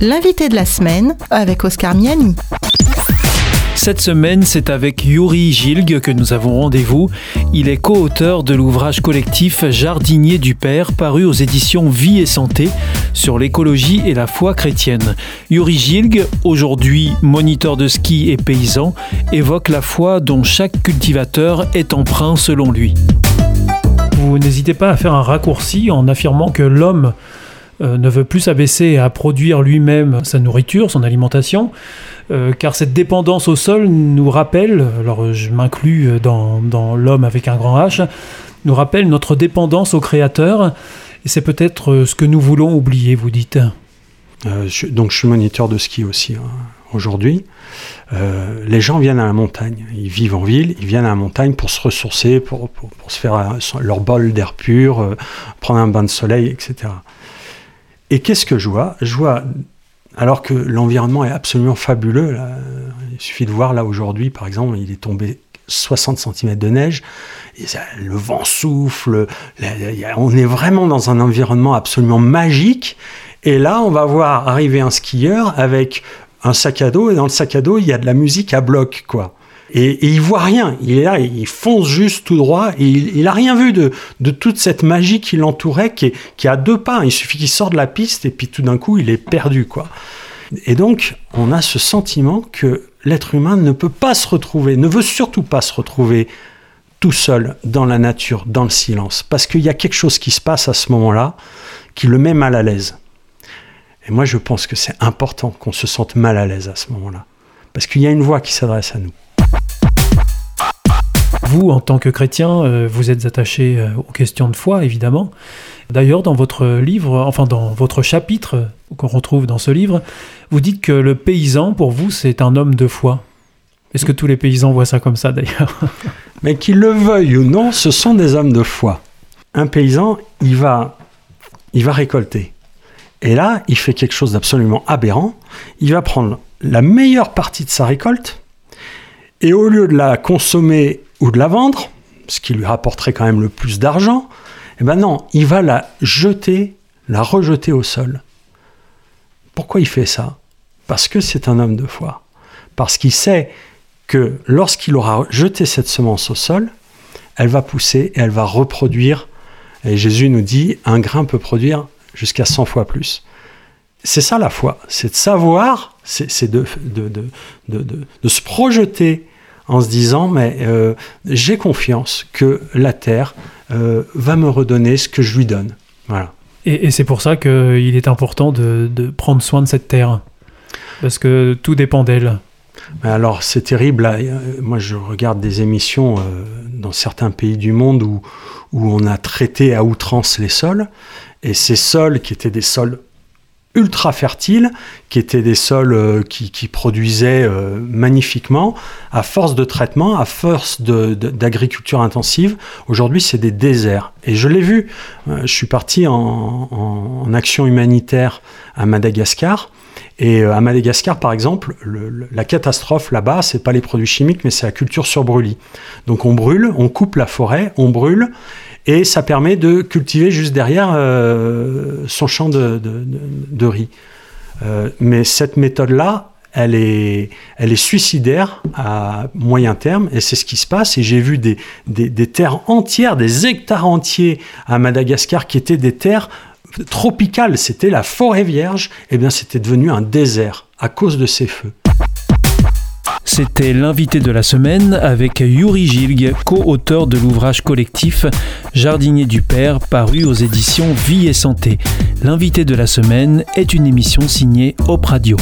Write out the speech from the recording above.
L'invité de la semaine avec Oscar Miani. Cette semaine, c'est avec Yuri Gilg que nous avons rendez-vous. Il est co-auteur de l'ouvrage collectif Jardinier du Père, paru aux éditions Vie et Santé sur l'écologie et la foi chrétienne. Yuri Gilg, aujourd'hui moniteur de ski et paysan, évoque la foi dont chaque cultivateur est emprunt selon lui. Vous n'hésitez pas à faire un raccourci en affirmant que l'homme ne veut plus s'abaisser à produire lui-même sa nourriture, son alimentation, euh, car cette dépendance au sol nous rappelle, alors je m'inclus dans, l'homme avec un grand H, nous rappelle notre dépendance au Créateur, et c'est peut-être euh, ce que nous voulons oublier, vous dites. donc je suis moniteur de ski aussi hein, aujourd'hui. les gens viennent à la montagne, ils vivent en ville, ils viennent à la montagne pour se ressourcer, pour se faire leur bol d'air pur, prendre un bain de soleil, etc. Et qu'est-ce que je vois? Je vois, alors que l'environnement est absolument fabuleux, il suffit de voir là aujourd'hui, par exemple, il est tombé 60 cm de neige, le vent souffle, on est vraiment dans un environnement absolument magique. Et là, on va voir arriver un skieur avec un sac à dos, et dans le sac à dos, il y a de la musique à bloc, quoi. Et, il voit rien. Il est là, il fonce juste tout droit. Et il, n'a rien vu de, toute cette magie qui l'entourait, qui est, qui a deux pas. Il suffit qu'il sorte de la piste et puis tout d'un coup, il est perdu, quoi. Et donc, on a ce sentiment que l'être humain ne peut pas se retrouver, ne veut surtout pas se retrouver tout seul dans la nature, dans le silence, parce qu'il y a quelque chose qui se passe à ce moment-là qui le met mal à l'aise. Et moi, je pense que c'est important qu'on se sente mal à l'aise à ce moment-là, parce qu'il y a une voix qui s'adresse à nous. Vous, en tant que chrétien, euh, vous êtes attaché euh, aux questions de foi, évidemment. D'ailleurs, dans votre livre, enfin dans votre chapitre qu'on retrouve dans ce livre, vous dites que le paysan, pour vous, c'est un homme de foi. Est-ce que tous les paysans voient ça comme ça, d'ailleurs? Mais qu'ils le veuillent ou non, ce sont des hommes de foi. Un paysan, il va, il va récolter. Et là, il fait quelque chose d'absolument aberrant. Il va prendre la meilleure partie de sa récolte, et au lieu de la consommer ou de la vendre, ce qui lui rapporterait quand même le plus d'argent, eh ben non, il va la jeter, la rejeter au sol. Pourquoi il fait ça? Parce que c'est un homme de foi. Parce qu'il sait que lorsqu'il aura jeté cette semence au sol, elle va pousser et elle va reproduire. Et Jésus nous dit, un grain peut produire jusqu'à 100 fois plus. C'est ça la foi, c'est de savoir, c'est de, se projeter en se disant, mais euh, j'ai confiance que la terre euh, va me redonner ce que je lui donne. Voilà. Et, c'est pour ça qu'il est important de, prendre soin de cette terre, parce que tout dépend d'elle. Alors c'est terrible, euh, moi je regarde des émissions dans certains pays du monde où, où on a traité à outrance les sols, et ces sols qui étaient des sols ultra fertiles, qui étaient des sols euh, qui, produisaient euh, magnifiquement. À force de traitement, à force d'agriculture intensive, aujourd'hui c'est des déserts. Et je l'ai vu, euh, je suis parti en, action humanitaire à Madagascar. Et à Madagascar, par exemple, la catastrophe là-bas, c'est pas les produits chimiques, mais c'est la culture sur brûlis. Donc on brûle, on coupe la forêt, on brûle, et ça permet de cultiver juste derrière euh, son champ de, riz. Euh, mais cette méthode-là, elle est, elle est suicidaire à moyen terme, et c'est ce qui se passe. Et j'ai vu des, des, terres entières, des hectares entiers à Madagascar qui étaient des terres tropicales. C'était la forêt vierge, eh bien c'était devenu un désert à cause de ces feux. C'était l'invité de la semaine avec Yuri Gilg, co-auteur de l'ouvrage collectif Jardinier du Père, paru aux éditions Vie et Santé. L'invité de la semaine est une émission signée Op Radio.